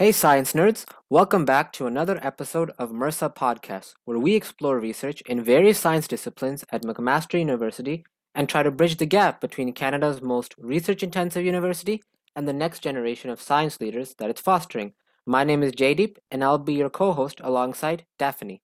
Hey, science nerds! Welcome back to another episode of MRSA Podcast, where we explore research in various science disciplines at McMaster University and try to bridge the gap between Canada's most research intensive university and the next generation of science leaders that it's fostering. My name is Jaydeep, and I'll be your co host alongside Daphne.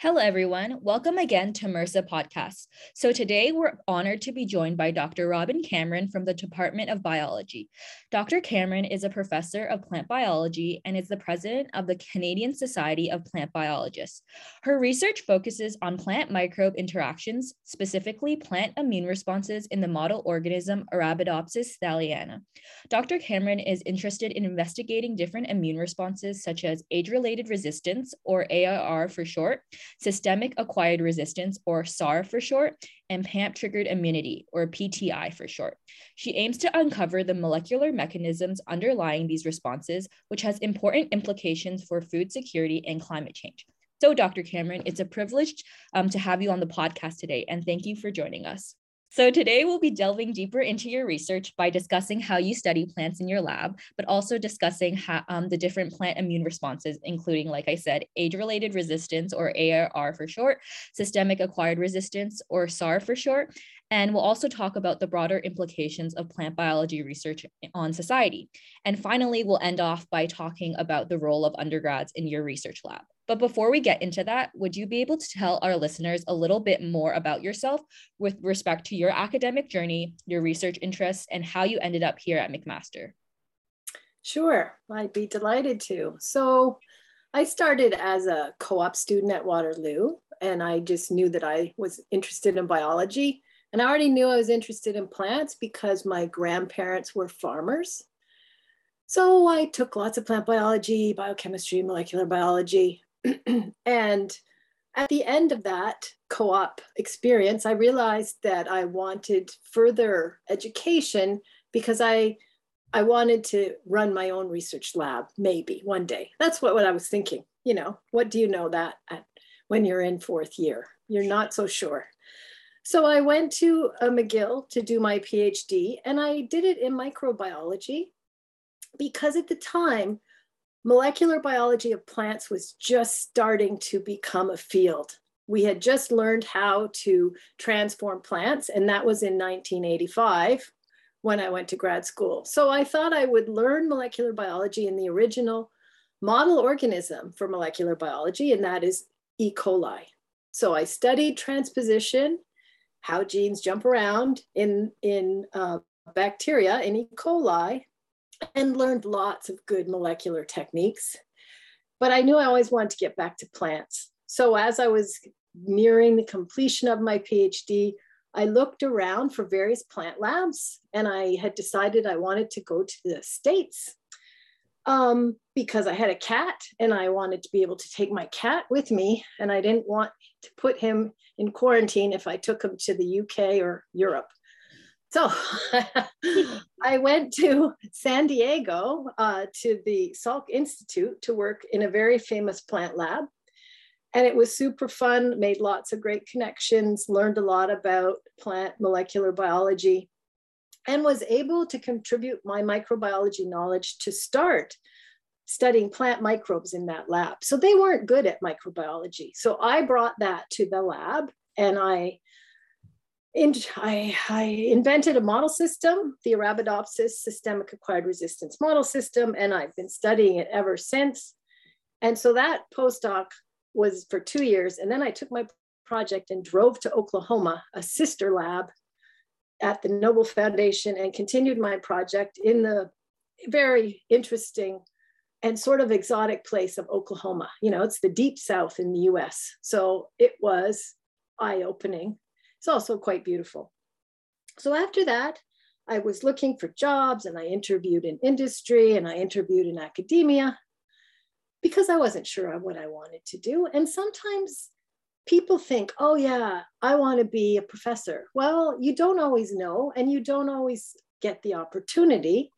Hello, everyone. Welcome again to MRSA Podcast. So, today we're honored to be joined by Dr. Robin Cameron from the Department of Biology. Dr. Cameron is a professor of plant biology and is the president of the Canadian Society of Plant Biologists. Her research focuses on plant microbe interactions, specifically plant immune responses in the model organism Arabidopsis thaliana. Dr. Cameron is interested in investigating different immune responses, such as age related resistance, or ARR for short systemic acquired resistance, or SAR for short, and PAMP triggered immunity, or PTI for short. She aims to uncover the molecular mechanisms underlying these responses, which has important implications for food security and climate change. So, Dr. Cameron, it's a privilege um, to have you on the podcast today, and thank you for joining us. So, today we'll be delving deeper into your research by discussing how you study plants in your lab, but also discussing how, um, the different plant immune responses, including, like I said, age related resistance, or ARR for short, systemic acquired resistance, or SAR for short. And we'll also talk about the broader implications of plant biology research on society. And finally, we'll end off by talking about the role of undergrads in your research lab. But before we get into that, would you be able to tell our listeners a little bit more about yourself with respect to your academic journey, your research interests, and how you ended up here at McMaster? Sure, I'd be delighted to. So, I started as a co op student at Waterloo, and I just knew that I was interested in biology. And I already knew I was interested in plants because my grandparents were farmers. So I took lots of plant biology, biochemistry, molecular biology, and at the end of that co op experience, I realized that I wanted further education because I, I wanted to run my own research lab, maybe one day. That's what, what I was thinking. You know, what do you know that at, when you're in fourth year? You're not so sure. So I went to uh, McGill to do my PhD, and I did it in microbiology because at the time, molecular biology of plants was just starting to become a field. We had just learned how to transform plants, and that was in 1985 when I went to grad school. So I thought I would learn molecular biology in the original model organism for molecular biology, and that is E. coli. So I studied transposition, how genes jump around in, in uh, bacteria in E. coli, and learned lots of good molecular techniques. But I knew I always wanted to get back to plants. So as I was nearing the completion of my PhD, I looked around for various plant labs and I had decided I wanted to go to the States um, because I had a cat and I wanted to be able to take my cat with me and I didn't want to put him in quarantine if I took him to the UK or Europe. So I went to San Diego uh, to the Salk Institute to work in a very famous plant lab. And it was super fun, made lots of great connections, learned a lot about plant molecular biology, and was able to contribute my microbiology knowledge to start studying plant microbes in that lab. So they weren't good at microbiology. So I brought that to the lab and I in, I, I, invented a model system, the Arabidopsis systemic acquired resistance model system, and I've been studying it ever since. And so that postdoc was for two years. And then I took my project and drove to Oklahoma, a sister lab at the Noble Foundation, and continued my project in the very interesting and sort of exotic place of Oklahoma. You know, it's the deep south in the US. So it was eye opening it's also quite beautiful. So after that, I was looking for jobs and I interviewed in industry and I interviewed in academia because I wasn't sure what I wanted to do. And sometimes people think, oh, yeah, I want to be a professor. Well, you don't always know and you don't always get the opportunity.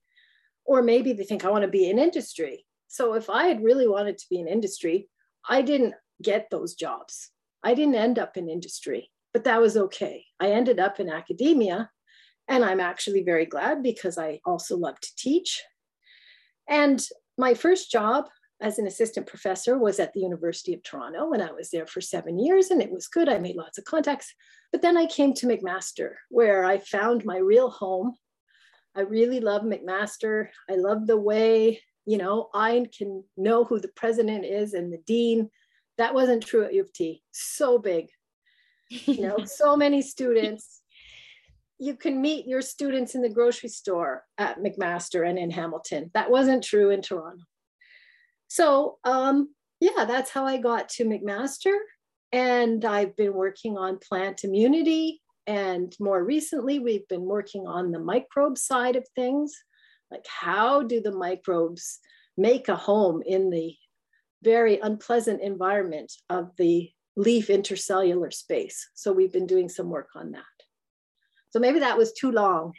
Or maybe they think, I want to be in industry. So if I had really wanted to be in industry, I didn't get those jobs. I didn't end up in industry but that was okay. I ended up in academia, and I'm actually very glad because I also love to teach. And my first job as an assistant professor was at the University of Toronto and I was there for seven years and it was good. I made lots of contacts. But then I came to McMaster where I found my real home. I really love McMaster. I love the way, you know, I can know who the president is and the dean. That wasn't true at U of T. So big, you know, so many students. You can meet your students in the grocery store at McMaster and in Hamilton. That wasn't true in Toronto. So um, yeah, that's how I got to McMaster. And I've been working on plant immunity. And more recently, we've been working on the microbe side of things. Like, how do the microbes make a home in the very unpleasant environment of the leaf intercellular space? So, we've been doing some work on that. So, maybe that was too long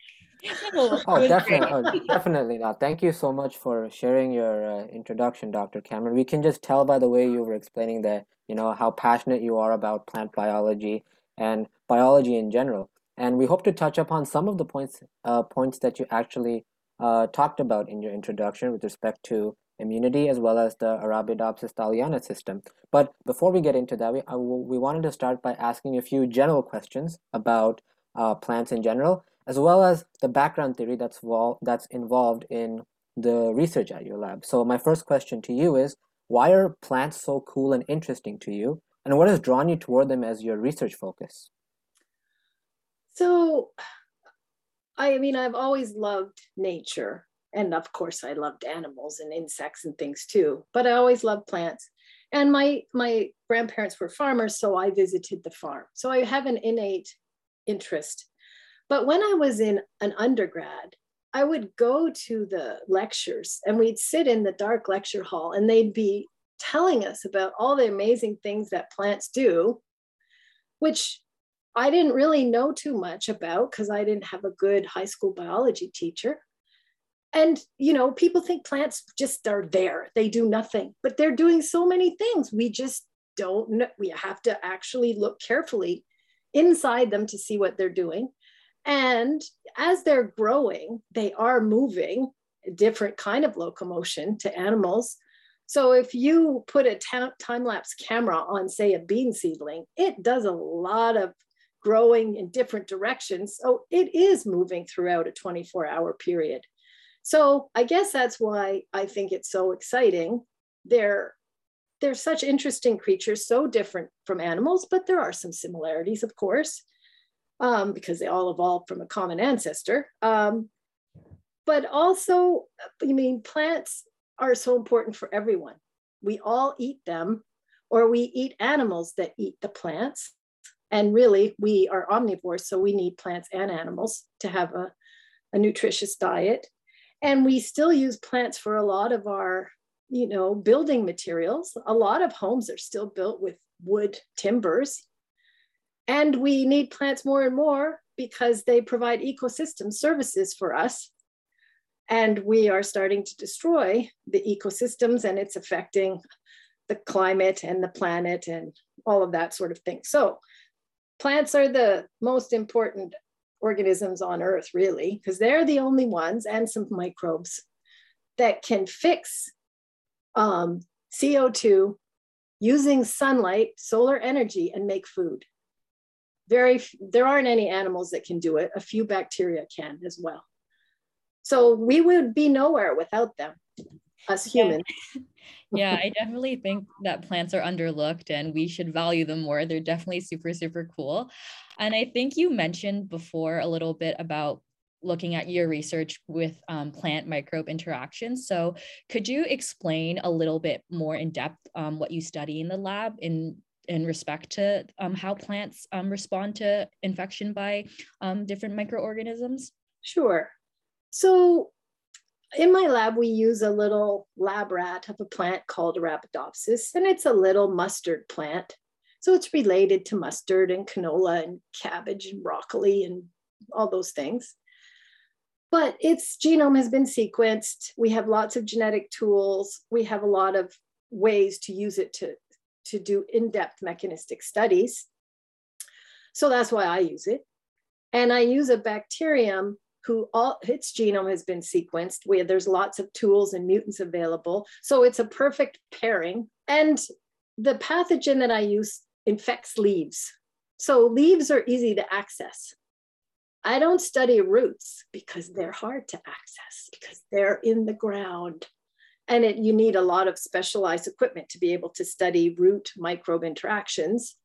oh, definitely, oh, definitely not. Thank you so much for sharing your uh, introduction, Dr. Cameron. We can just tell by the way you were explaining that, you know, how passionate you are about plant biology and biology in general. And we hope to touch upon some of the points uh, points that you actually uh, talked about in your introduction with respect to immunity as well as the Arabidopsis thaliana system. But before we get into that, we, we wanted to start by asking a few general questions about uh, plants in general as well as the background theory that's, vol- that's involved in the research at your lab. So my first question to you is, why are plants so cool and interesting to you? And what has drawn you toward them as your research focus? So, I mean, I've always loved nature. And of course, I loved animals and insects and things too, but I always loved plants. And my, my grandparents were farmers, so I visited the farm. So I have an innate interest but when I was in an undergrad, I would go to the lectures and we'd sit in the dark lecture hall and they'd be telling us about all the amazing things that plants do, which I didn't really know too much about because I didn't have a good high school biology teacher. And, you know, people think plants just are there, they do nothing, but they're doing so many things. We just don't know. We have to actually look carefully inside them to see what they're doing. And as they're growing, they are moving a different kind of locomotion to animals. So if you put a time lapse camera on, say, a bean seedling, it does a lot of growing in different directions. So it is moving throughout a 24 hour period. So I guess that's why I think it's so exciting. They're they're such interesting creatures, so different from animals, but there are some similarities, of course um, because they all evolved from a common ancestor. Um, but also, I mean, plants are so important for everyone. We all eat them, or we eat animals that eat the plants. And really, we are omnivores, so we need plants and animals to have a, a nutritious diet. And we still use plants for a lot of our, you know, building materials. A lot of homes are still built with wood timbers and we need plants more and more because they provide ecosystem services for us. And we are starting to destroy the ecosystems and it's affecting the climate and the planet and all of that sort of thing. So plants are the most important organisms on earth really, because they're the only ones and some microbes that can fix um, CO2 using sunlight, solar energy and make food. Very there aren't any animals that can do it. A few bacteria can as well. So we would be nowhere without them us humans yeah. i definitely think that plants are underlooked and we should value them more they're definitely super super cool and i think you mentioned before a little bit about looking at your research with um, plant microbe interactions. So, could you explain a little bit more in depth um, what you study in the lab in in respect to um, how plants um, respond to infection by um, different microorganisms? Sure. So in my lab, we use a little lab rat of a plant called Arabidopsis, and it's a little mustard plant. So it's related to mustard and canola and cabbage and broccoli and all those things. But its genome has been sequenced. We have lots of genetic tools. We have a lot of ways to use it to to do in-depth mechanistic studies. So that's why I use it. And I use a bacterium who all its genome has been sequenced. where there's lots of tools and mutants available. So it's a perfect pairing. And the pathogen that I use infects leaves. So leaves are easy to access. I don't study roots because they're hard to access because they're in the ground. And it, you need a lot of specialized equipment to be able to study root microbe interactions.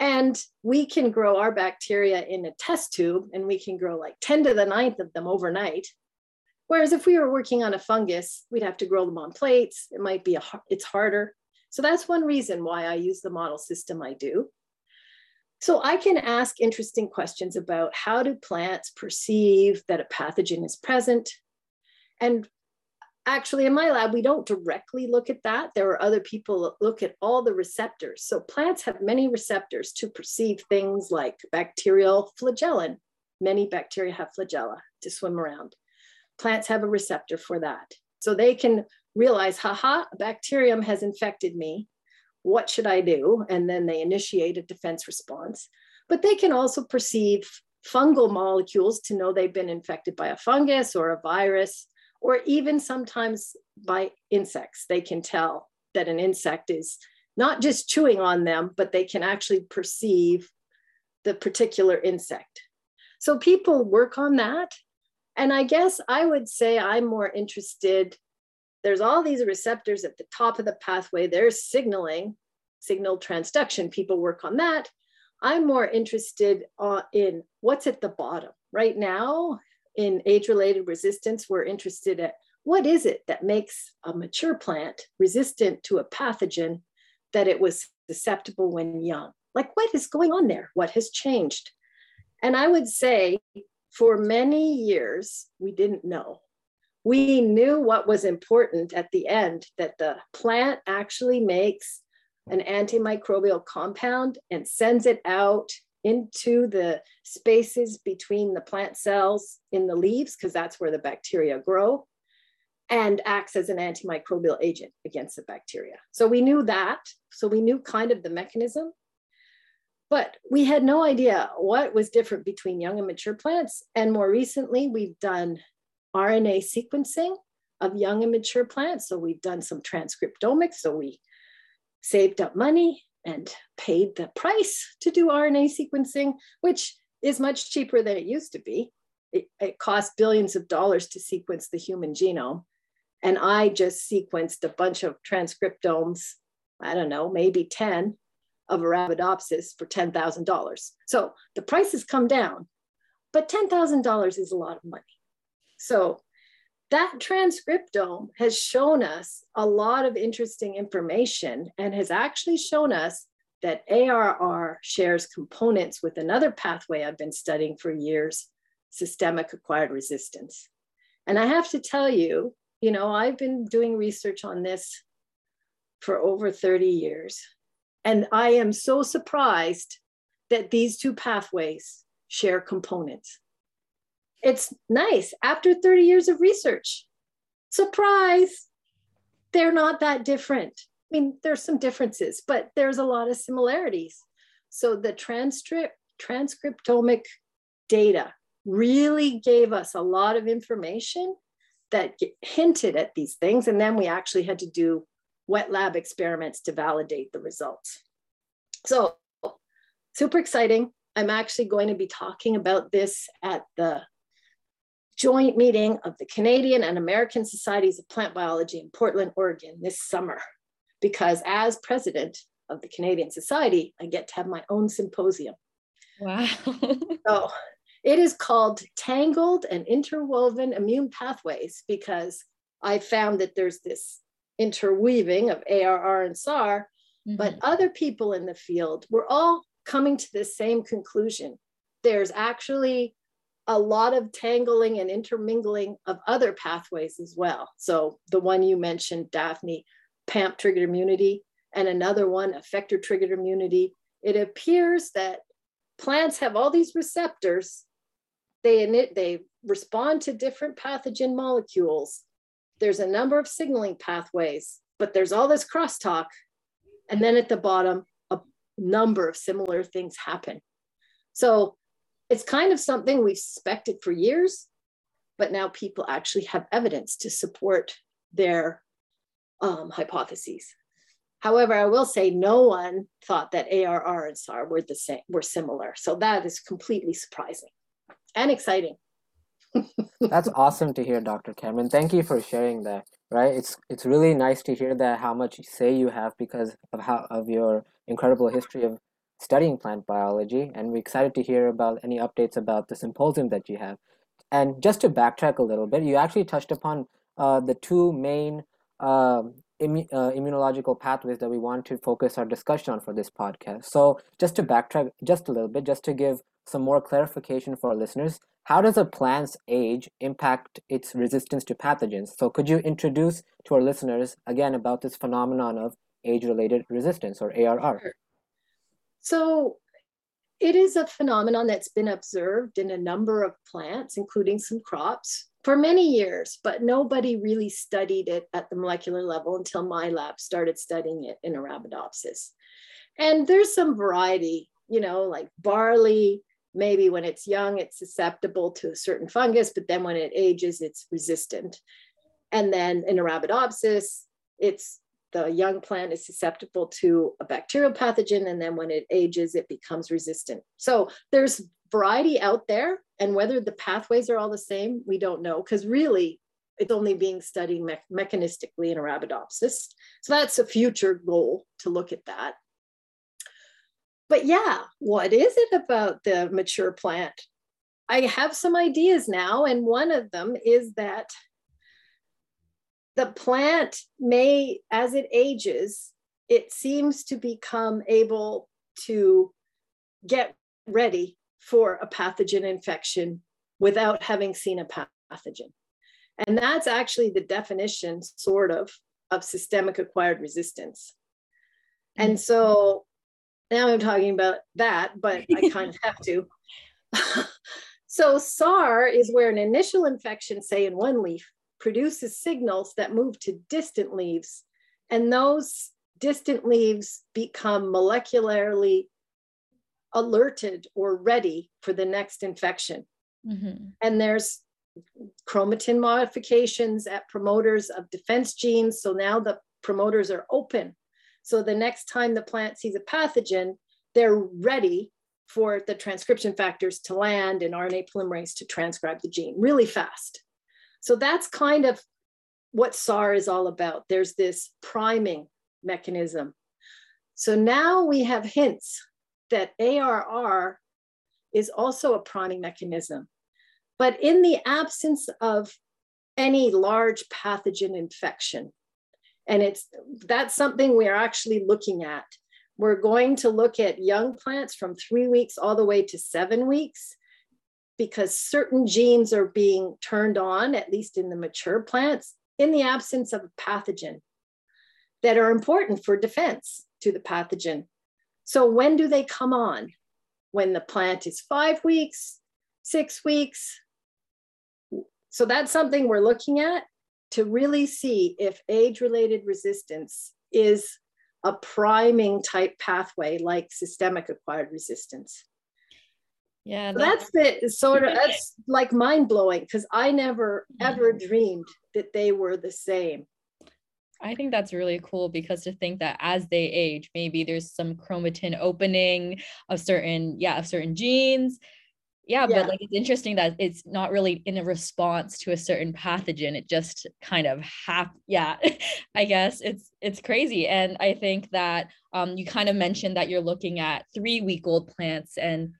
And we can grow our bacteria in a test tube and we can grow like 10 to the ninth of them overnight. Whereas if we were working on a fungus, we'd have to grow them on plates. It might be, a, it's harder. So that's one reason why I use the model system I do. So I can ask interesting questions about how do plants perceive that a pathogen is present? And actually in my lab, we don't directly look at that. There are other people that look at all the receptors. So plants have many receptors to perceive things like bacterial flagellin. Many bacteria have flagella to swim around. Plants have a receptor for that. So they can realize, haha, a bacterium has infected me. What should I do? And then they initiate a defense response. But they can also perceive fungal molecules to know they've been infected by a fungus or a virus or even sometimes by insects. They can tell that an insect is not just chewing on them, but they can actually perceive the particular insect. So people work on that. And I guess I would say I'm more interested. There's all these receptors at the top of the pathway, there's signaling, signal transduction. People work on that. I'm more interested uh, in what's at the bottom. Right now, in age-related resistance, we're interested at what is it that makes a mature plant resistant to a pathogen that it was susceptible when young? Like what is going on there? What has changed? And I would say for many years, we didn't know. We knew what was important at the end, that the plant actually makes an antimicrobial compound and sends it out into the spaces between the plant cells in the leaves, because that's where the bacteria grow, and acts as an antimicrobial agent against the bacteria. So we knew that. So we knew kind of the mechanism, but we had no idea what was different between young and mature plants. And more recently, we've done RNA sequencing of young and mature plants. So we've done some transcriptomics. So we saved up money and paid the price to do RNA sequencing, which is much cheaper than it used to be. It, it cost billions of dollars to sequence the human genome. And I just sequenced a bunch of transcriptomes, I don't know, maybe 10 of Arabidopsis for $10,000. So the price has come down, but $10,000 is a lot of money. So that transcriptome has shown us a lot of interesting information and has actually shown us that ARR shares components with another pathway I've been studying for years, systemic acquired resistance. And I have to tell you, you know, I've been doing research on this for over 30 years. And I am so surprised that these two pathways share components it's nice after 30 years of research. Surprise, they're not that different. I mean, there's some differences, but there's a lot of similarities. So the transcript transcriptomic data really gave us a lot of information that hinted at these things. And then we actually had to do wet lab experiments to validate the results. So super exciting. I'm actually going to be talking about this at the joint meeting of the Canadian and American Societies of Plant Biology in Portland, Oregon this summer. Because as president of the Canadian Society, I get to have my own symposium. Wow. so it is called Tangled and Interwoven Immune Pathways because I found that there's this interweaving of ARR and SAR, mm-hmm. but other people in the field were all coming to the same conclusion. There's actually a lot of tangling and intermingling of other pathways as well. So the one you mentioned, Daphne, PAMP triggered immunity, and another one, effector triggered immunity. It appears that plants have all these receptors. They emit, they respond to different pathogen molecules. There's a number of signaling pathways, but there's all this crosstalk. And then at the bottom, a number of similar things happen. So it's kind of something we've suspected for years, but now people actually have evidence to support their um, hypotheses. However, I will say no one thought that ARR and SAR were the same, were similar. So that is completely surprising and exciting. That's awesome to hear, Dr. Cameron. Thank you for sharing that. Right, it's it's really nice to hear that how much say you have because of how of your incredible history of studying plant biology, and we're excited to hear about any updates about the symposium that you have. And just to backtrack a little bit, you actually touched upon uh, the two main uh, immu- uh, immunological pathways that we want to focus our discussion on for this podcast. So, just to backtrack just a little bit, just to give some more clarification for our listeners, how does a plant's age impact its resistance to pathogens? So, could you introduce to our listeners again about this phenomenon of age related resistance or ARR? So, it is a phenomenon that's been observed in a number of plants, including some crops, for many years, but nobody really studied it at the molecular level until my lab started studying it in Arabidopsis. And there's some variety, you know, like barley, maybe when it's young, it's susceptible to a certain fungus, but then when it ages, it's resistant. And then in Arabidopsis, it's the young plant is susceptible to a bacterial pathogen and then when it ages it becomes resistant. So there's variety out there and whether the pathways are all the same we don't know because really it's only being studied me- mechanistically in arabidopsis. So that's a future goal to look at that. But yeah what is it about the mature plant? I have some ideas now and one of them is that the plant may, as it ages, it seems to become able to get ready for a pathogen infection without having seen a pathogen. And that's actually the definition, sort of, of systemic acquired resistance. And so now I'm talking about that, but I kind of have to. so SAR is where an initial infection, say in one leaf, produces signals that move to distant leaves. And those distant leaves become molecularly alerted or ready for the next infection. Mm-hmm. And there's chromatin modifications at promoters of defense genes. So now the promoters are open. So the next time the plant sees a pathogen, they're ready for the transcription factors to land and RNA polymerase to transcribe the gene really fast. So that's kind of what SAR is all about. There's this priming mechanism. So now we have hints that ARR is also a priming mechanism. But in the absence of any large pathogen infection, and it's that's something we are actually looking at. We're going to look at young plants from three weeks all the way to seven weeks because certain genes are being turned on, at least in the mature plants, in the absence of a pathogen that are important for defense to the pathogen. So, when do they come on? When the plant is five weeks, six weeks. So, that's something we're looking at to really see if age related resistance is a priming type pathway like systemic acquired resistance. Yeah, so that's the sort of that's like mind blowing because I never ever dreamed that they were the same. I think that's really cool because to think that as they age, maybe there's some chromatin opening of certain, yeah, of certain genes. Yeah, yeah, but like it's interesting that it's not really in a response to a certain pathogen. It just kind of hap yeah, I guess it's it's crazy. And I think that um you kind of mentioned that you're looking at three week old plants and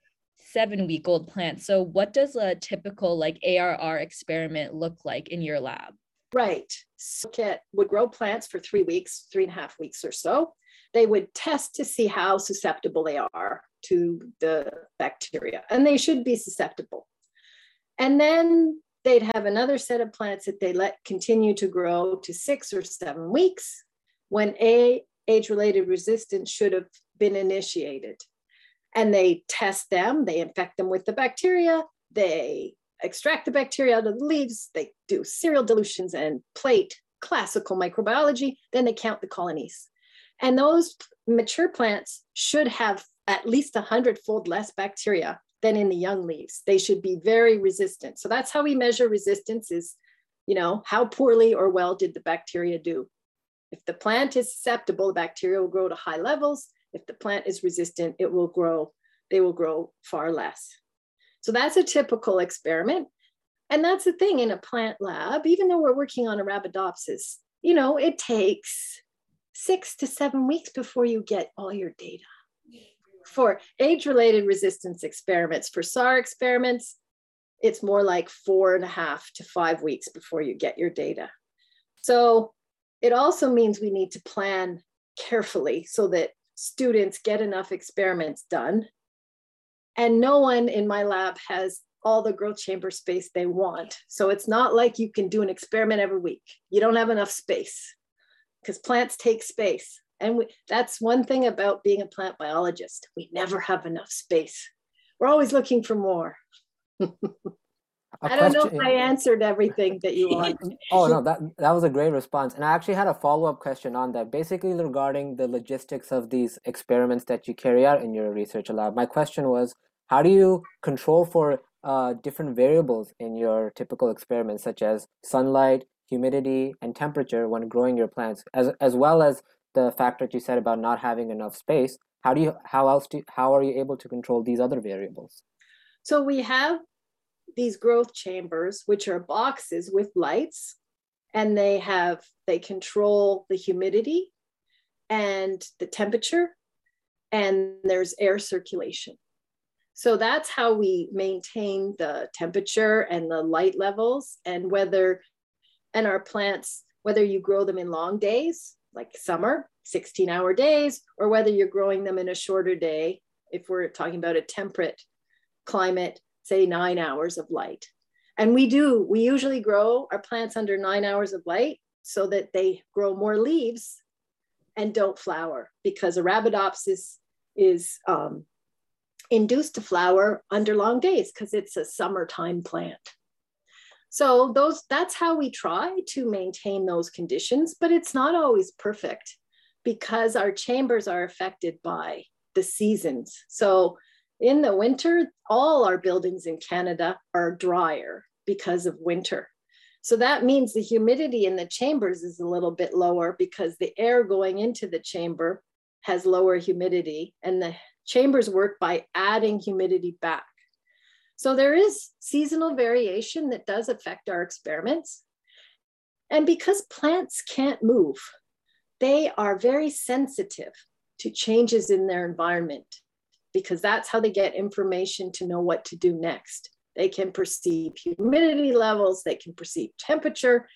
seven week old plants. So, what does a typical like ARR experiment look like in your lab? Right. So, Kit would grow plants for three weeks, three and a half weeks or so. They would test to see how susceptible they are to the bacteria, and they should be susceptible. And then they'd have another set of plants that they let continue to grow to six or seven weeks when a age related resistance should have been initiated and they test them, they infect them with the bacteria, they extract the bacteria out of the leaves, they do serial dilutions and plate classical microbiology, then they count the colonies. And those mature plants should have at least a hundredfold less bacteria than in the young leaves. They should be very resistant. So that's how we measure resistance is, you know, how poorly or well did the bacteria do? If the plant is susceptible, the bacteria will grow to high levels. If the plant is resistant, it will grow, they will grow far less. So that's a typical experiment. And that's the thing in a plant lab, even though we're working on Arabidopsis, you know, it takes six to seven weeks before you get all your data. For age-related resistance experiments, for SAR experiments, it's more like four and a half to five weeks before you get your data. So it also means we need to plan carefully so that students get enough experiments done. And no one in my lab has all the growth chamber space they want. So it's not like you can do an experiment every week. You don't have enough space because plants take space. And we, that's one thing about being a plant biologist. We never have enough space. We're always looking for more. I don't know if I answered everything that you want. oh no, that that was a great response. And I actually had a follow-up question on that, basically regarding the logistics of these experiments that you carry out in your research lab. My question was, how do you control for uh, different variables in your typical experiments, such as sunlight, humidity, and temperature when growing your plants, as as well as the fact that you said about not having enough space. How do you how else do how are you able to control these other variables? So we have these growth chambers, which are boxes with lights, and they have they control the humidity and the temperature, and there's air circulation. So that's how we maintain the temperature and the light levels and whether, and our plants, whether you grow them in long days, like summer, 16 hour days, or whether you're growing them in a shorter day, if we're talking about a temperate climate, say nine hours of light. And we do, we usually grow our plants under nine hours of light so that they grow more leaves and don't flower because Arabidopsis is um, induced to flower under long days because it's a summertime plant. So those that's how we try to maintain those conditions, but it's not always perfect because our chambers are affected by the seasons. So in the winter, all our buildings in Canada are drier because of winter. So that means the humidity in the chambers is a little bit lower because the air going into the chamber has lower humidity and the chambers work by adding humidity back. So there is seasonal variation that does affect our experiments. And because plants can't move, they are very sensitive to changes in their environment because that's how they get information to know what to do next. They can perceive humidity levels, they can perceive temperature,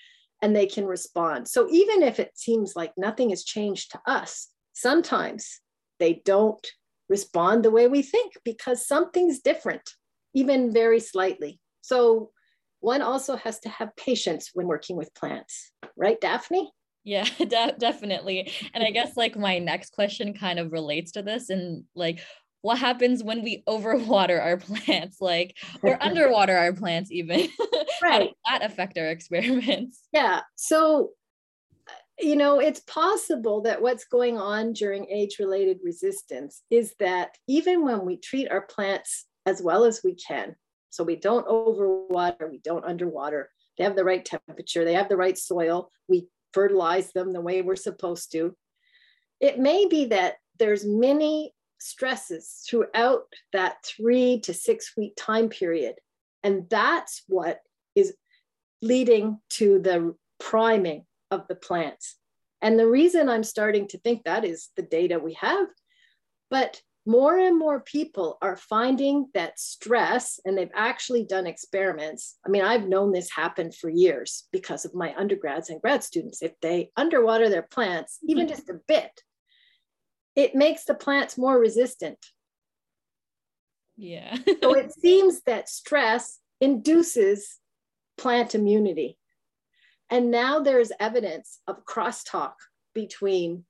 and they can respond. So even if it seems like nothing has changed to us, sometimes they don't respond the way we think because something's different, even very slightly. So one also has to have patience when working with plants, right, Daphne? Yeah, de- definitely. And I guess like my next question kind of relates to this and like what happens when we overwater our plants like or underwater our plants even right that affect our experiments yeah so you know, it's possible that what's going on during age related resistance is that even when we treat our plants as well as we can, so we don't overwater, we don't underwater, they have the right temperature, they have the right soil, we fertilize them the way we're supposed to. It may be that there's many stresses throughout that three to six week time period. And that's what is leading to the priming of the plants. And the reason I'm starting to think that is the data we have. But more and more people are finding that stress, and they've actually done experiments. I mean, I've known this happen for years because of my undergrads and grad students. If they underwater their plants, even mm-hmm. just a bit, it makes the plants more resistant. Yeah. so it seems that stress induces plant immunity. And now there's evidence of crosstalk between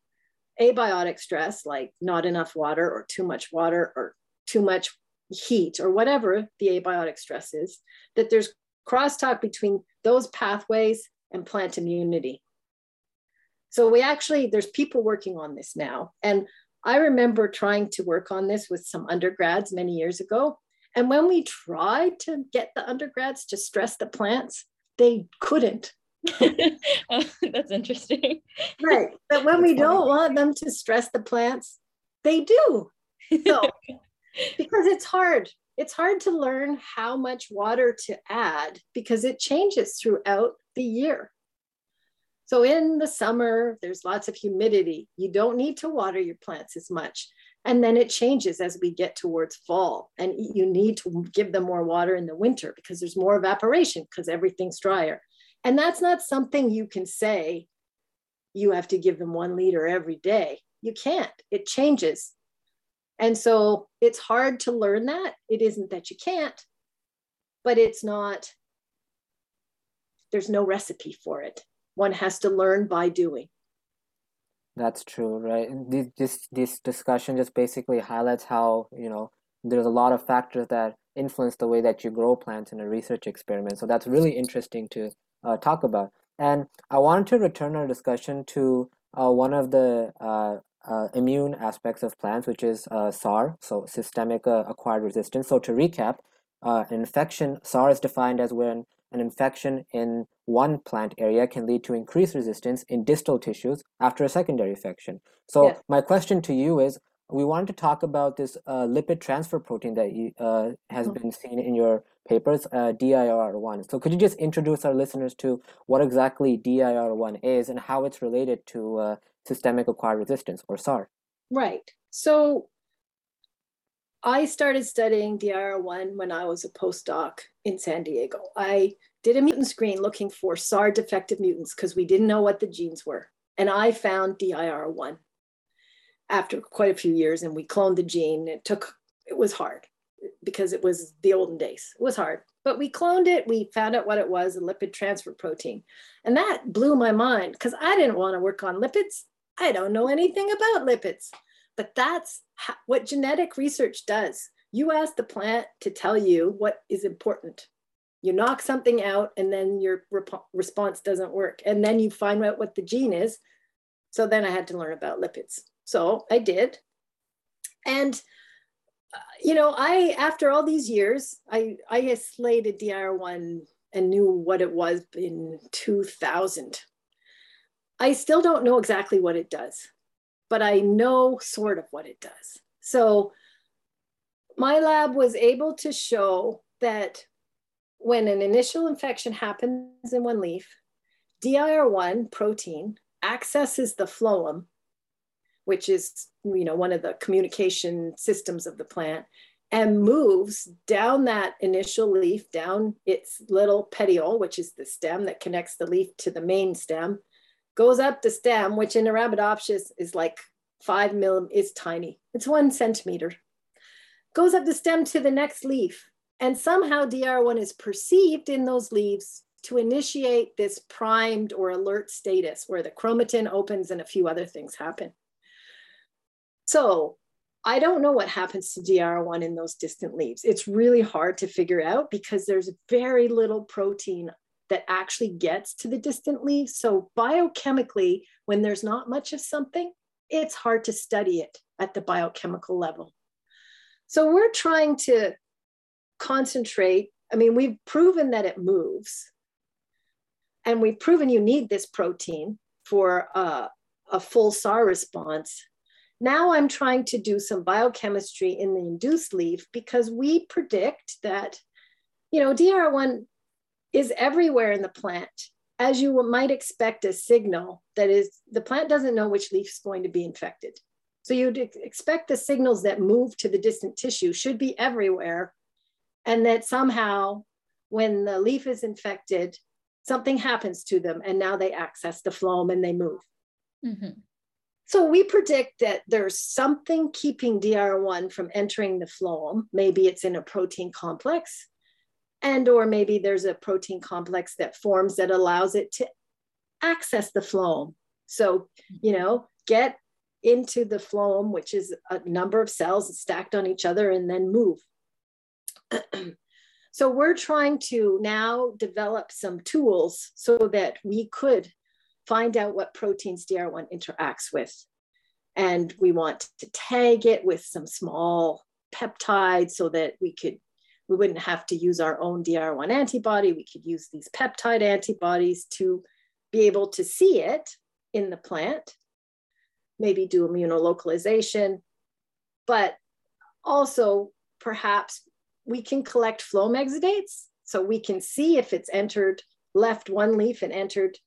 abiotic stress, like not enough water or too much water or too much heat or whatever the abiotic stress is, that there's crosstalk between those pathways and plant immunity. So we actually, there's people working on this now. And I remember trying to work on this with some undergrads many years ago. And when we tried to get the undergrads to stress the plants, they couldn't. oh, that's interesting. Right. But when we don't want them to stress the plants, they do. So, because it's hard. It's hard to learn how much water to add because it changes throughout the year. So, in the summer, there's lots of humidity. You don't need to water your plants as much. And then it changes as we get towards fall. And you need to give them more water in the winter because there's more evaporation because everything's drier. And that's not something you can say you have to give them one liter every day. You can't, it changes. And so it's hard to learn that. It isn't that you can't, but it's not, there's no recipe for it. One has to learn by doing. That's true, right? And this, this discussion just basically highlights how, you know, there's a lot of factors that influence the way that you grow plants in a research experiment. So that's really interesting to uh, talk about. And I wanted to return our discussion to uh, one of the uh, uh immune aspects of plants, which is uh, SAR, so systemic uh, acquired resistance. So to recap, an infection, SAR is defined as when an infection in one plant area can lead to increased resistance in distal tissues after a secondary infection. So yes. my question to you is, we wanted to talk about this uh, lipid transfer protein that you, uh, has mm-hmm. been seen in your papers, uh, DIR1. So could you just introduce our listeners to what exactly DIR1 is and how it's related to uh, systemic acquired resistance or SAR? Right. So I started studying DIR1 when I was a postdoc in San Diego. I did a mutant screen looking for SAR defective mutants because we didn't know what the genes were. And I found DIR1 after quite a few years and we cloned the gene. It took, it was hard because it was the olden days. It was hard, but we cloned it. We found out what it was, a lipid transfer protein. And that blew my mind because I didn't want to work on lipids. I don't know anything about lipids, but that's how, what genetic research does. You ask the plant to tell you what is important you knock something out and then your rep- response doesn't work. And then you find out what the gene is. So then i had to learn about lipids. So i did. And uh, you know i after all these years i i isolated DIR1 and knew what it was in 2000 i still don't know exactly what it does but i know sort of what it does. So my lab was able to show that when an initial infection happens in one leaf, DIR1 protein accesses the phloem, which is you know one of the communication systems of the plant, and moves down that initial leaf, down its little petiole, which is the stem that connects the leaf to the main stem, goes up the stem, which in Arabidopsis is like five millim, is tiny. It's one centimeter. Goes up the stem to the next leaf, and somehow DIR1 is perceived in those leaves to initiate this primed or alert status where the chromatin opens and a few other things happen. So I don't know what happens to DIR1 in those distant leaves. It's really hard to figure out because there's very little protein that actually gets to the distant leaves. So biochemically, when there's not much of something, it's hard to study it at the biochemical level. So we're trying to concentrate. I mean, we've proven that it moves, and we've proven you need this protein for a, a full SAR response. Now I'm trying to do some biochemistry in the induced leaf because we predict that, you know, DIR1 is everywhere in the plant. As you might expect a signal that is, the plant doesn't know which leaf is going to be infected. So you'd expect the signals that move to the distant tissue should be everywhere and that somehow when the leaf is infected, something happens to them and now they access the phloem and they move. Mm-hmm. So we predict that there's something keeping DIR1 from entering the phloem. Maybe it's in a protein complex, and or maybe there's a protein complex that forms that allows it to access the phloem. So, you know, get into the phloem, which is a number of cells stacked on each other, and then move. So we're trying to now develop some tools so that we could find out what proteins DIR1 interacts with. And we want to tag it with some small peptides so that we could we wouldn't have to use our own DIR1 antibody. We could use these peptide antibodies to be able to see it in the plant, maybe do immunolocalization, but also perhaps we can collect phloem exudates so we can see if it's entered, left one leaf and entered,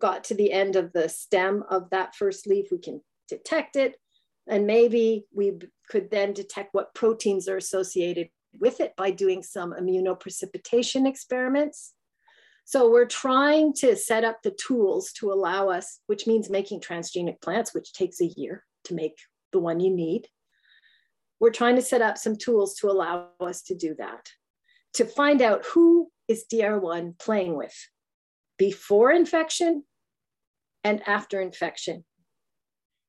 got to the end of the stem of that first leaf, we can detect it. And maybe we could then detect what proteins are associated with it by doing some immunoprecipitation experiments. So we're trying to set up the tools to allow us, which means making transgenic plants, which takes a year to make the one you need. We're trying to set up some tools to allow us to do that to find out who is DIR1 playing with before infection and after infection.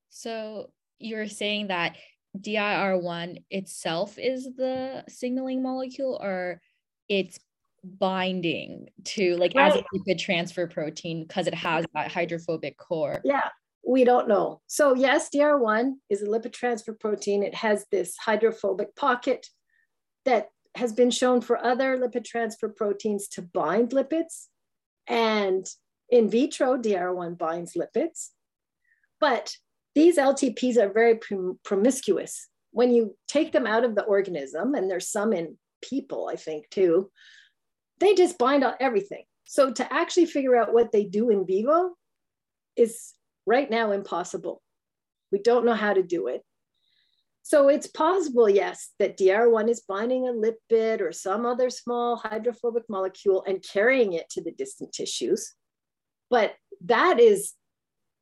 So you're saying that DIR1 itself is the signaling molecule or it's binding to like right. as a lipid transfer protein because it has that hydrophobic core. Yeah, we don't know. So yes, DIR1 is a lipid transfer protein. It has this hydrophobic pocket that has been shown for other lipid transfer proteins to bind lipids. And in vitro, DIR1 binds lipids. But these LTPs are very prom- promiscuous. When you take them out of the organism, and there's some in people, I think too, they just bind on everything. So to actually figure out what they do in vivo is right now impossible. We don't know how to do it. So it's possible, yes, that DIR1 is binding a lipid or some other small hydrophobic molecule and carrying it to the distant tissues. But that is,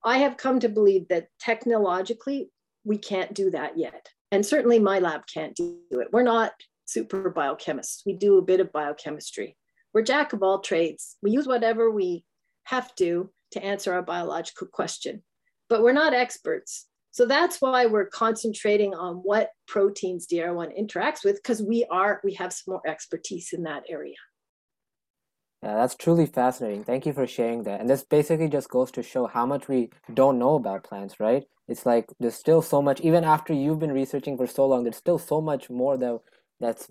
I have come to believe that technologically, we can't do that yet. And certainly my lab can't do it. We're not super biochemists. We do a bit of biochemistry. We're jack of all trades. We use whatever we have to to answer our biological question, but we're not experts. So that's why we're concentrating on what proteins DIR1 interacts with because we are we have some more expertise in that area. Yeah, that's truly fascinating. Thank you for sharing that. And this basically just goes to show how much we don't know about plants, right? It's like there's still so much, even after you've been researching for so long, there's still so much more that that's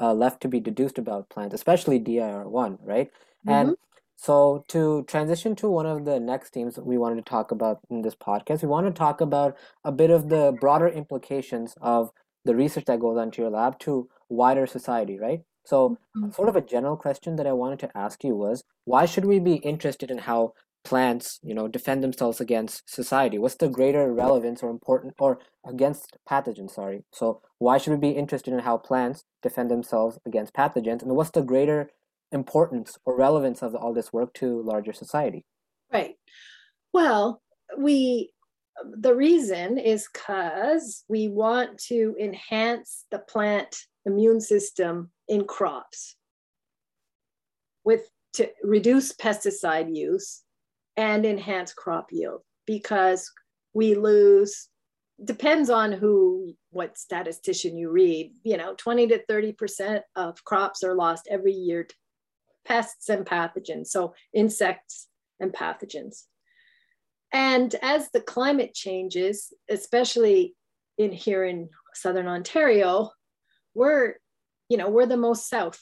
uh, left to be deduced about plants, especially DIR1, right? Mm-hmm. And so, to transition to one of the next themes we wanted to talk about in this podcast, we want to talk about a bit of the broader implications of the research that goes on to your lab to wider society, right? So, mm-hmm. sort of a general question that I wanted to ask you was why should we be interested in how plants, you know, defend themselves against society? What's the greater relevance or important or against pathogens, sorry. So, why should we be interested in how plants defend themselves against pathogens and what's the greater importance or relevance of all this work to larger society? Right. Well, we the reason is because we want to enhance the plant immune system in crops with to reduce pesticide use and enhance crop yield because we lose depends on who what statistician you read you know 20 to 30 percent of crops are lost every year to pests and pathogens, so insects and pathogens. And as the climate changes, especially in here in southern Ontario, we're, you know, we're the most south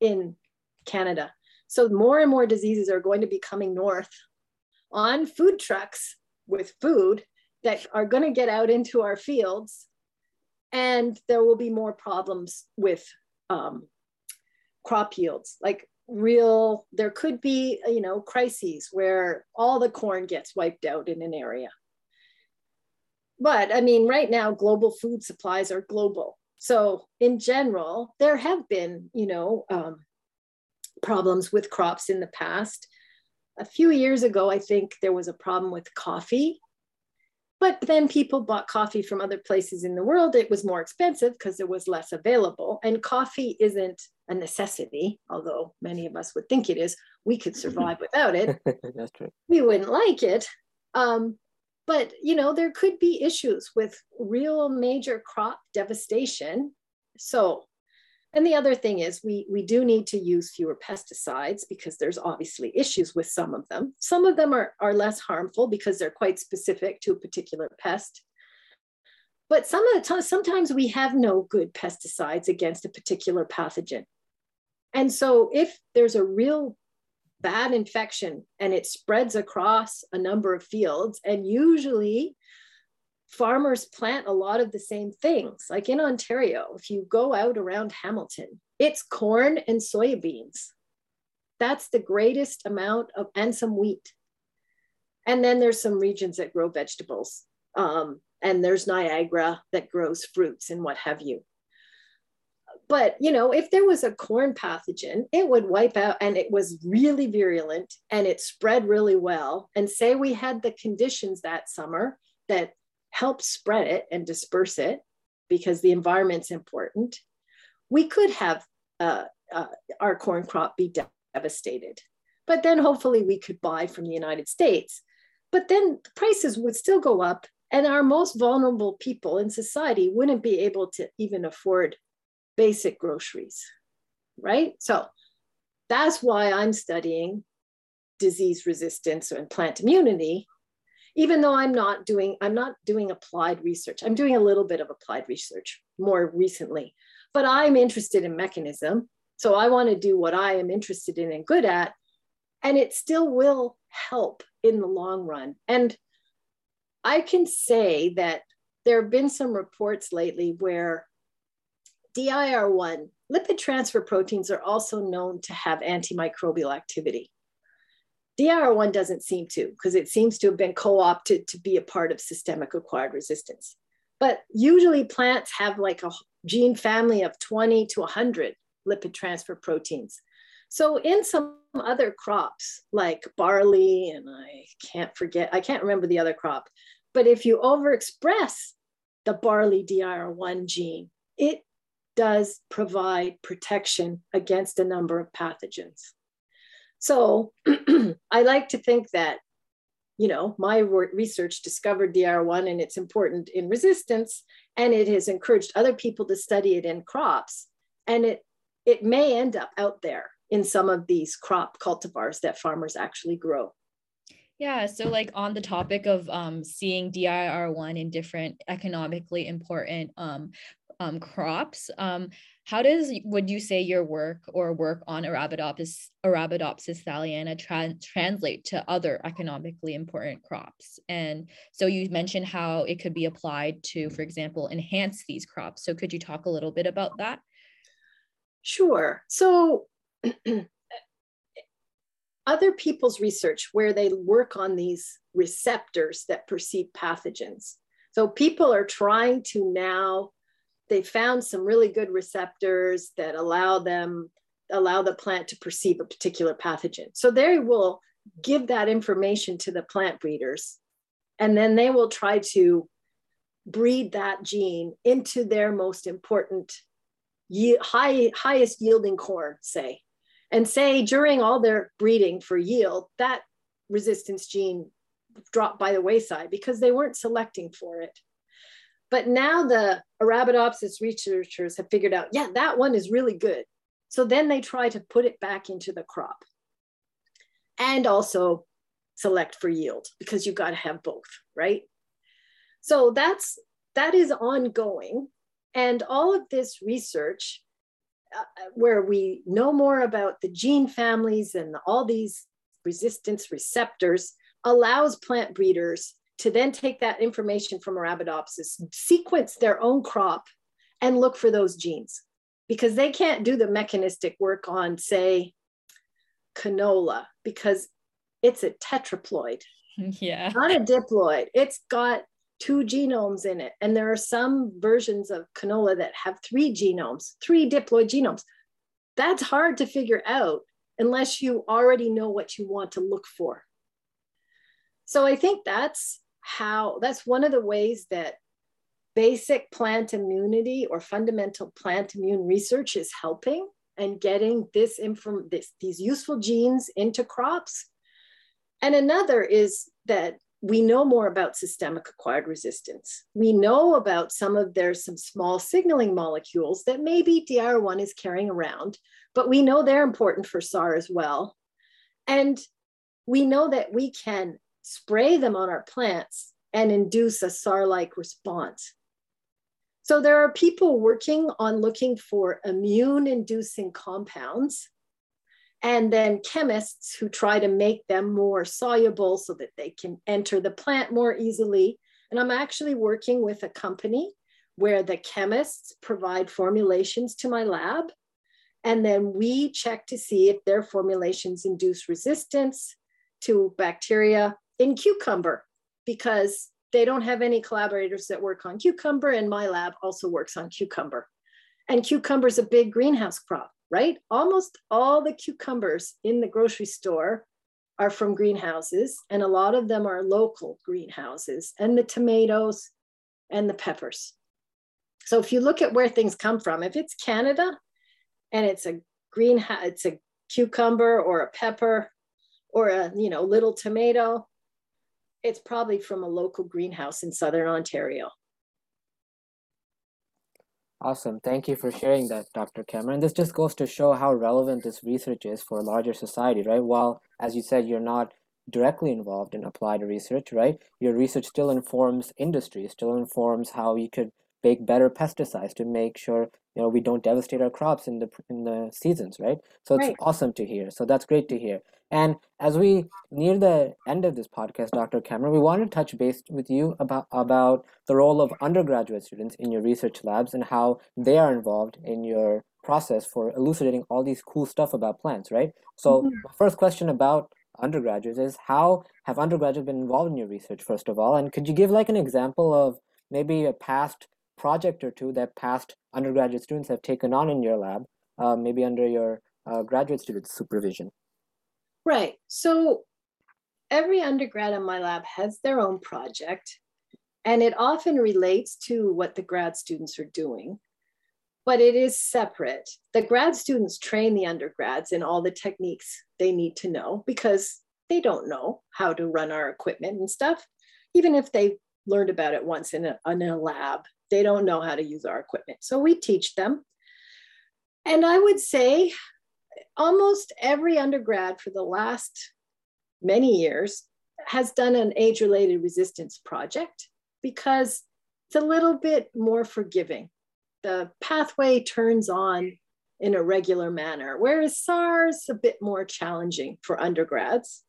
in Canada. So more and more diseases are going to be coming north on food trucks with food that are going to get out into our fields. And there will be more problems with um, crop yields. Like real, there could be, you know, crises where all the corn gets wiped out in an area. But I mean, right now, global food supplies are global. So in general, there have been, you know, um, problems with crops in the past. A few years ago, I think there was a problem with coffee but then people bought coffee from other places in the world. It was more expensive because there was less available. And coffee isn't a necessity, although many of us would think it is. We could survive without it. That's true. We wouldn't like it. Um, but you know, there could be issues with real major crop devastation. So and the other thing is we, we do need to use fewer pesticides because there's obviously issues with some of them. Some of them are, are less harmful because they're quite specific to a particular pest. But some of the time, sometimes we have no good pesticides against a particular pathogen. And so if there's a real bad infection and it spreads across a number of fields, and usually farmers plant a lot of the same things. Like in Ontario, if you go out around Hamilton, it's corn and soybeans. That's the greatest amount of, and some wheat. And then there's some regions that grow vegetables. Um, and there's Niagara that grows fruits and what have you. But, you know, if there was a corn pathogen, it would wipe out and it was really virulent and it spread really well. And say we had the conditions that summer that help spread it and disperse it because the environment's important, we could have uh, uh, our corn crop be devastated. But then hopefully we could buy from the United States. But then the prices would still go up, and our most vulnerable people in society wouldn't be able to even afford basic groceries, right? So that's why I'm studying disease resistance and plant immunity even though I'm not doing, I'm not doing applied research. I'm doing a little bit of applied research more recently, but I'm interested in mechanism. So I want to do what I am interested in and good at, and it still will help in the long run. And I can say that there have been some reports lately where DIR1, lipid transfer proteins are also known to have antimicrobial activity. DIR1 doesn't seem to, because it seems to have been co opted to be a part of systemic acquired resistance. But usually plants have like a gene family of 20 to 100 lipid transfer proteins. So in some other crops like barley, and I can't forget, I can't remember the other crop, but if you overexpress the barley DIR1 gene, it does provide protection against a number of pathogens. So I like to think that, you know, my research discovered DIR1 and it's important in resistance, and it has encouraged other people to study it in crops. And it, it may end up out there in some of these crop cultivars that farmers actually grow. Yeah, so like on the topic of um, seeing DIR1 in different economically important um, um, crops, um, how does would you say your work or work on Arabidopsis Arabidopsis thaliana tra- translate to other economically important crops? And so you mentioned how it could be applied to, for example, enhance these crops. So could you talk a little bit about that? Sure. So other people's research where they work on these receptors that perceive pathogens. So people are trying to now they found some really good receptors that allow them allow the plant to perceive a particular pathogen. So they will give that information to the plant breeders, and then they will try to breed that gene into their most important high, highest yielding corn, say. And say during all their breeding for yield, that resistance gene dropped by the wayside because they weren't selecting for it. But now the Arabidopsis researchers have figured out, yeah, that one is really good. So then they try to put it back into the crop and also select for yield because you've got to have both, right? So that's that is ongoing. And all of this research, uh, where we know more about the gene families and all these resistance receptors, allows plant breeders to then take that information from Arabidopsis, sequence their own crop, and look for those genes because they can't do the mechanistic work on, say, canola because it's a tetraploid. Yeah. Not a diploid. It's got two genomes in it. And there are some versions of canola that have three genomes, three diploid genomes. That's hard to figure out unless you already know what you want to look for. So I think that's how that's one of the ways that basic plant immunity or fundamental plant immune research is helping and getting this inform this these useful genes into crops and another is that we know more about systemic acquired resistance. We know about some of there's some small signaling molecules that maybe DIR1 is carrying around, but we know they're important for SAR as well. And we know that we can spray them on our plants and induce a SAR like response. So there are people working on looking for immune inducing compounds and then chemists who try to make them more soluble so that they can enter the plant more easily. And I'm actually working with a company where the chemists provide formulations to my lab. And then we check to see if their formulations induce resistance to bacteria in cucumber because they don't have any collaborators that work on cucumber, and my lab also works on cucumber. And cucumber is a big greenhouse crop, right? Almost all the cucumbers in the grocery store are from greenhouses, and a lot of them are local greenhouses, and the tomatoes and the peppers. So if you look at where things come from, if it's Canada and it's a greenhouse, it's a cucumber or a pepper or a you know little tomato, it's probably from a local greenhouse in Southern Ontario. Awesome. Thank you for sharing that, Dr. Cameron. This just goes to show how relevant this research is for a larger society, right? While, as you said, you're not directly involved in applied research, right? Your research still informs industry, still informs how you could make better pesticides to make sure you know we don't devastate our crops in the in the seasons right? So it's Right. awesome to hear. So that's great to hear. And as we near the end of this podcast dr cameron we want to touch base with you about about the role of undergraduate students in your research labs and how they are involved in your process for elucidating all these cool stuff about plants right? So Mhm. my first question about undergraduates is how have undergraduates been involved in your research first of all? And could you give like an example of maybe a past project or two that past undergraduate students have taken on in your lab, uh, maybe under your uh, graduate student supervision. Right. So every undergrad in my lab has their own project, and it often relates to what the grad students are doing, but it is separate. The grad students train the undergrads in all the techniques they need to know because they don't know how to run our equipment and stuff. Even if they learned about it once in a, in a lab, they don't know how to use our equipment. So we teach them. And I would say almost every undergrad for the last many years has done an age related resistance project because it's a little bit more forgiving. The pathway turns on in a regular manner, whereas SARS is a bit more challenging for undergrads.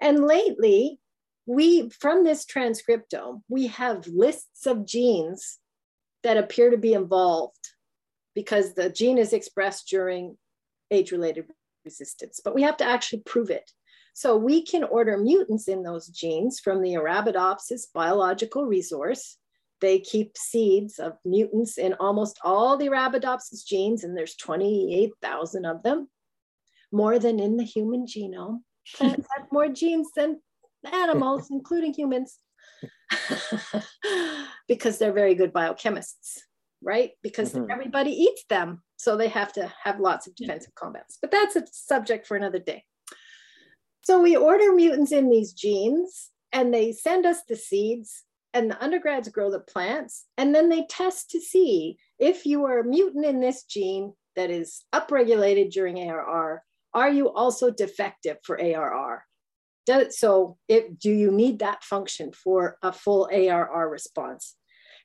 And lately, we from this transcriptome, we have lists of genes that appear to be involved because the gene is expressed during age-related resistance, but we have to actually prove it. So we can order mutants in those genes from the Arabidopsis biological resource. They keep seeds of mutants in almost all the Arabidopsis genes, and there's 28,000 of them, more than in the human genome. Plants have more genes than animals, including humans, because they're very good biochemists, right? Because Mhm. everybody eats them. So they have to have lots of defensive compounds. But that's a subject for another day. So we order mutants in these genes and they send us the seeds and the undergrads grow the plants and then they test to see if you are a mutant in this gene that is upregulated during ARR, are you also defective for ARR? Does, so if, do you need that function for a full ARR response?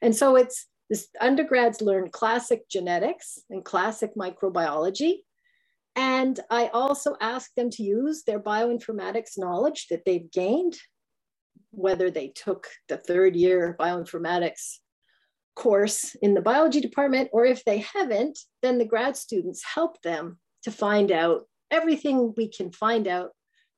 And so it's this undergrads learn classic genetics and classic microbiology. And I also ask them to use their bioinformatics knowledge that they've gained, whether they took the third year bioinformatics course in the biology department, or if they haven't, then the grad students help them to find out everything we can find out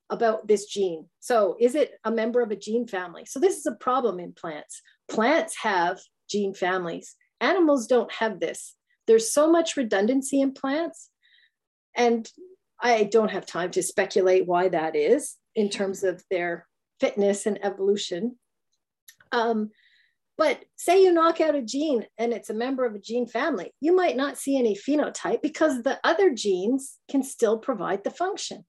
about this gene. So is it a member of a gene family? So this is a problem in plants. Plants have gene families. Animals don't have this. There's so much redundancy in plants. And I don't have time to speculate why that is in terms of their fitness and evolution. Um, but say you knock out a gene and it's a member of a gene family, you might not see any phenotype because the other genes can still provide the function.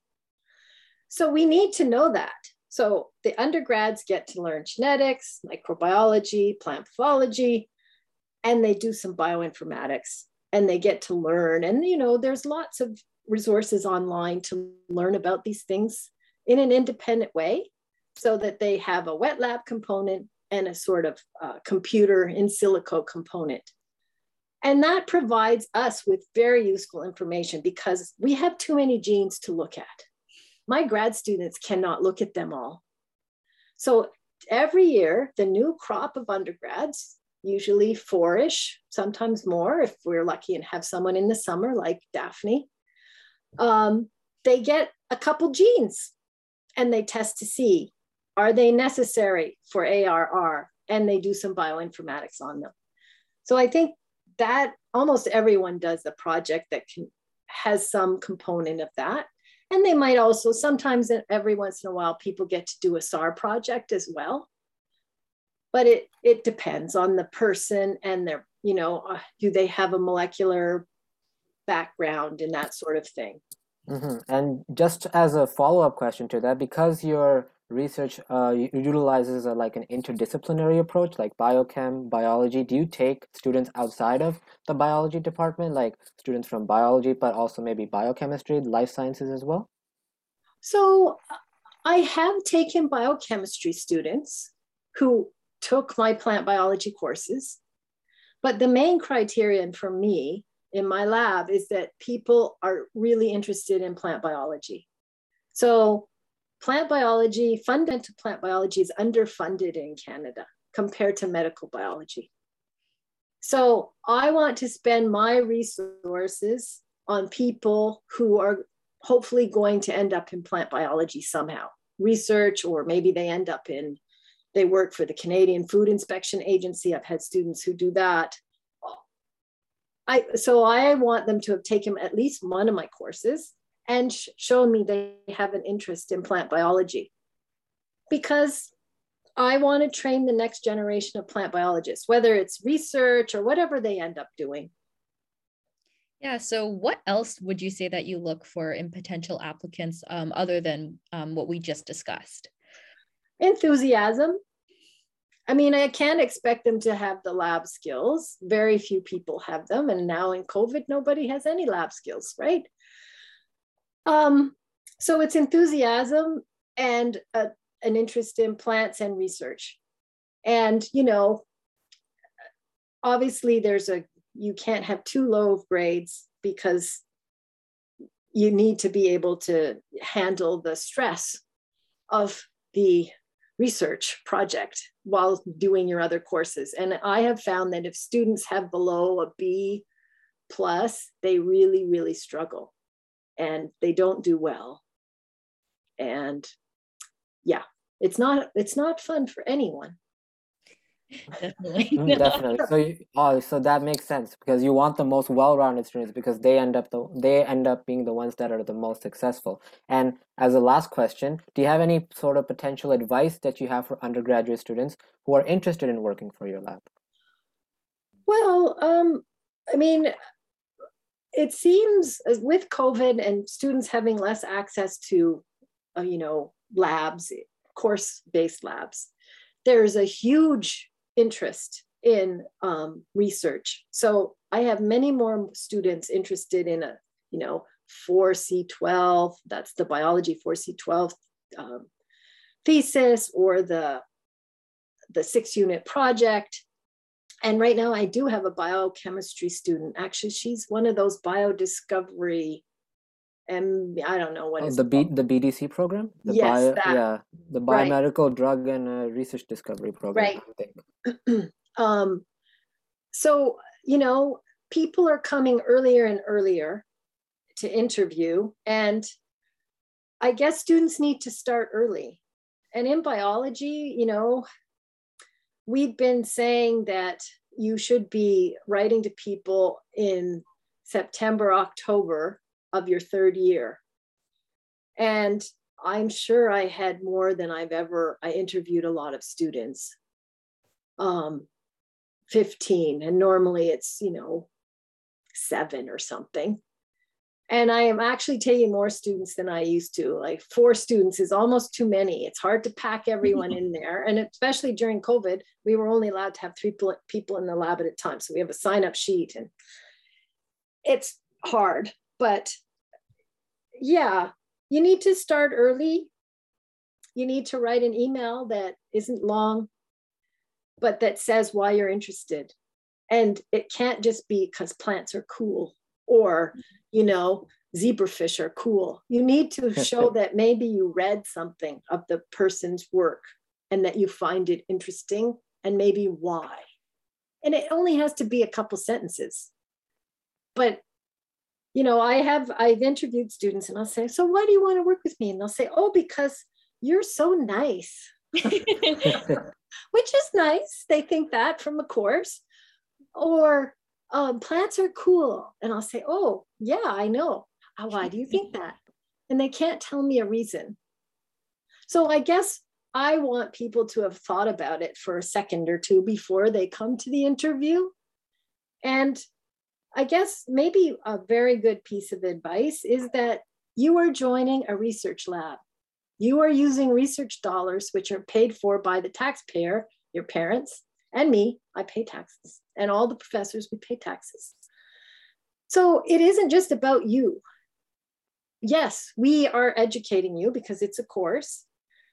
So we need to know that. So the undergrads get to learn genetics, microbiology, plant pathology, and they do some bioinformatics and they get to learn. And, you know, there's lots of resources online to learn about these things in an independent way so that they have a wet lab component and a sort of uh, computer in silico component. And that provides us with very useful information because we have too many genes to look at. My grad students cannot look at them all. So every year, the new crop of undergrads, usually four-ish, sometimes more, if we're lucky and have someone in the summer like Daphne, um, they get a couple genes and they test to see, are they necessary for ARR? And they do some bioinformatics on them. So I think that almost everyone does a project that can has some component of that. And they might also, sometimes every once in a while, people get to do a SAR project as well. But it, it depends on the person and their, you know, uh, do they have a molecular background and that sort of thing. Mm-hmm. And just as a follow up question to that, because your research uh, utilizes a, like an interdisciplinary approach, like biochem, biology, do you take students outside of the biology department, like students from biology, but also maybe biochemistry, life sciences as well? So I have taken biochemistry students who took my plant biology courses, but the main criterion for me in my lab is that people are really interested in plant biology. So plant biology, fundamental plant biology is underfunded in Canada compared to medical biology. So I want to spend my resources on people who are hopefully going to end up in plant biology somehow, research, or maybe they end up in, they work for the Canadian Food Inspection Agency. I've had students who do that. I, so I want them to have taken at least one of my courses and sh- shown me they have an interest in plant biology because I want to train the next generation of plant biologists, whether it's research or whatever they end up doing. Yeah. So, what else would you say that you look for in potential applicants um, other than um, what we just discussed? Enthusiasm, I mean, I can't expect them to have the lab skills. Very few people have them. And now in COVID, nobody has any lab skills, right? Um, so it's enthusiasm and a, an interest in plants and research. And, you know, obviously there's a, you can't have too low of grades because you need to be able to handle the stress of the research project while doing your other courses. And I have found that if students have below a B plus, they really, really struggle and they don't do well. And yeah, it's not it's not fun for anyone. Definitely. Mm, definitely. So you, oh so that makes sense because you want the most well-rounded students because they end up the they end up being the ones that are the most successful. And as a last question do you have any sort of potential advice that you have for undergraduate students who are interested in working for your lab? Well um i mean it seems with covid and students having less access to uh, you know labs course based labs there's a huge interest in um, research. So I have many more students interested in a, you know, 4C12, that's the biology 4C12 um, thesis or the, the six unit project. And right now I do have a biochemistry student. Actually, she's one of those biodiscovery and I don't know what oh, the B, the BDC program. The yes, bio, that, yeah, the biomedical right. drug and uh, research discovery program. Right. um, so you know, people are coming earlier and earlier to interview, and I guess students need to start early. And in biology, you know, we've been saying that you should be writing to people in September, October of your third year. And I'm sure I had more than I've ever, I interviewed a lot of students, um, 15, and normally it's, you know, seven or something. And I am actually taking more students than I used to. Like four students is almost too many. It's hard to pack everyone in there. And especially during COVID, we were only allowed to have three people in the lab at a time. So we have a sign up sheet and it's hard but yeah, you need to start early. You need to write an email that isn't long. but that says why you're interested. And it can't just be because plants are cool or, you know, zebrafish are cool. You need to show that maybe you read something of the person's work and that you find it interesting and maybe why. And it only has to be a couple sentences. But you know, I have I've interviewed students and I'll say, "So why do you want to work with me?" And they'll say, "Oh, because you're so nice." Which is nice. They think that from a course. Or um, plants are cool. And I'll say, Oh, yeah, I know. Uh, why do you think that? And they can't tell me a reason. So I guess I want people to have thought about it for a second or two before they come to the interview. And I guess maybe a very good piece of advice is that you are joining a research lab. You are using research dollars, which are paid for by the taxpayer, your parents, and me. I pay taxes, and all the professors, we pay taxes. So it isn't just about you. Yes, we are educating you because it's a course,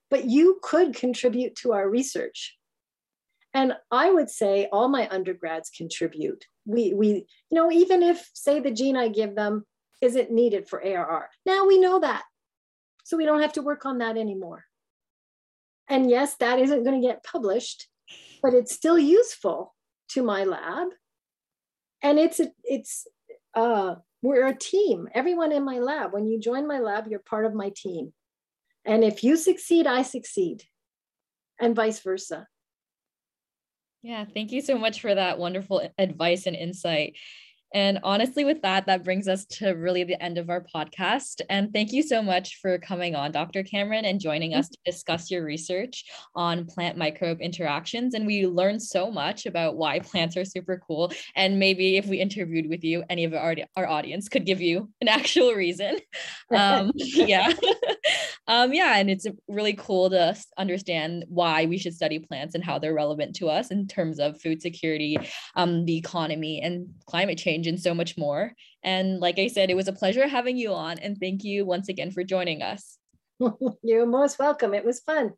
but you could contribute to our research. And I would say all my undergrads contribute. We, we, you know, even if, say, the gene I give them isn't needed for ARR. Now we know that. So we don't have to work on that anymore. And yes, that isn't going to get published, but it's still useful to my lab. And it's, a, it's, uh, we're a team. Everyone in my lab, when you join my lab, you're part of my team. And if you succeed, I succeed, and vice versa. Yeah, thank you so much for that wonderful advice and insight. And honestly, with that, that brings us to really the end of our podcast. And thank you so much for coming on, Dr. Cameron, and joining us to discuss your research on plant microbe interactions. And we learned so much about why plants are super cool. And maybe if we interviewed with you, any of our, our audience could give you an actual reason. Um, yeah. Um, yeah. And it's really cool to understand why we should study plants and how they're relevant to us in terms of food security, um, the economy, and climate change and so much more. And like I said, it was a pleasure having you on. And thank you once again for joining us. You're most welcome. It was fun.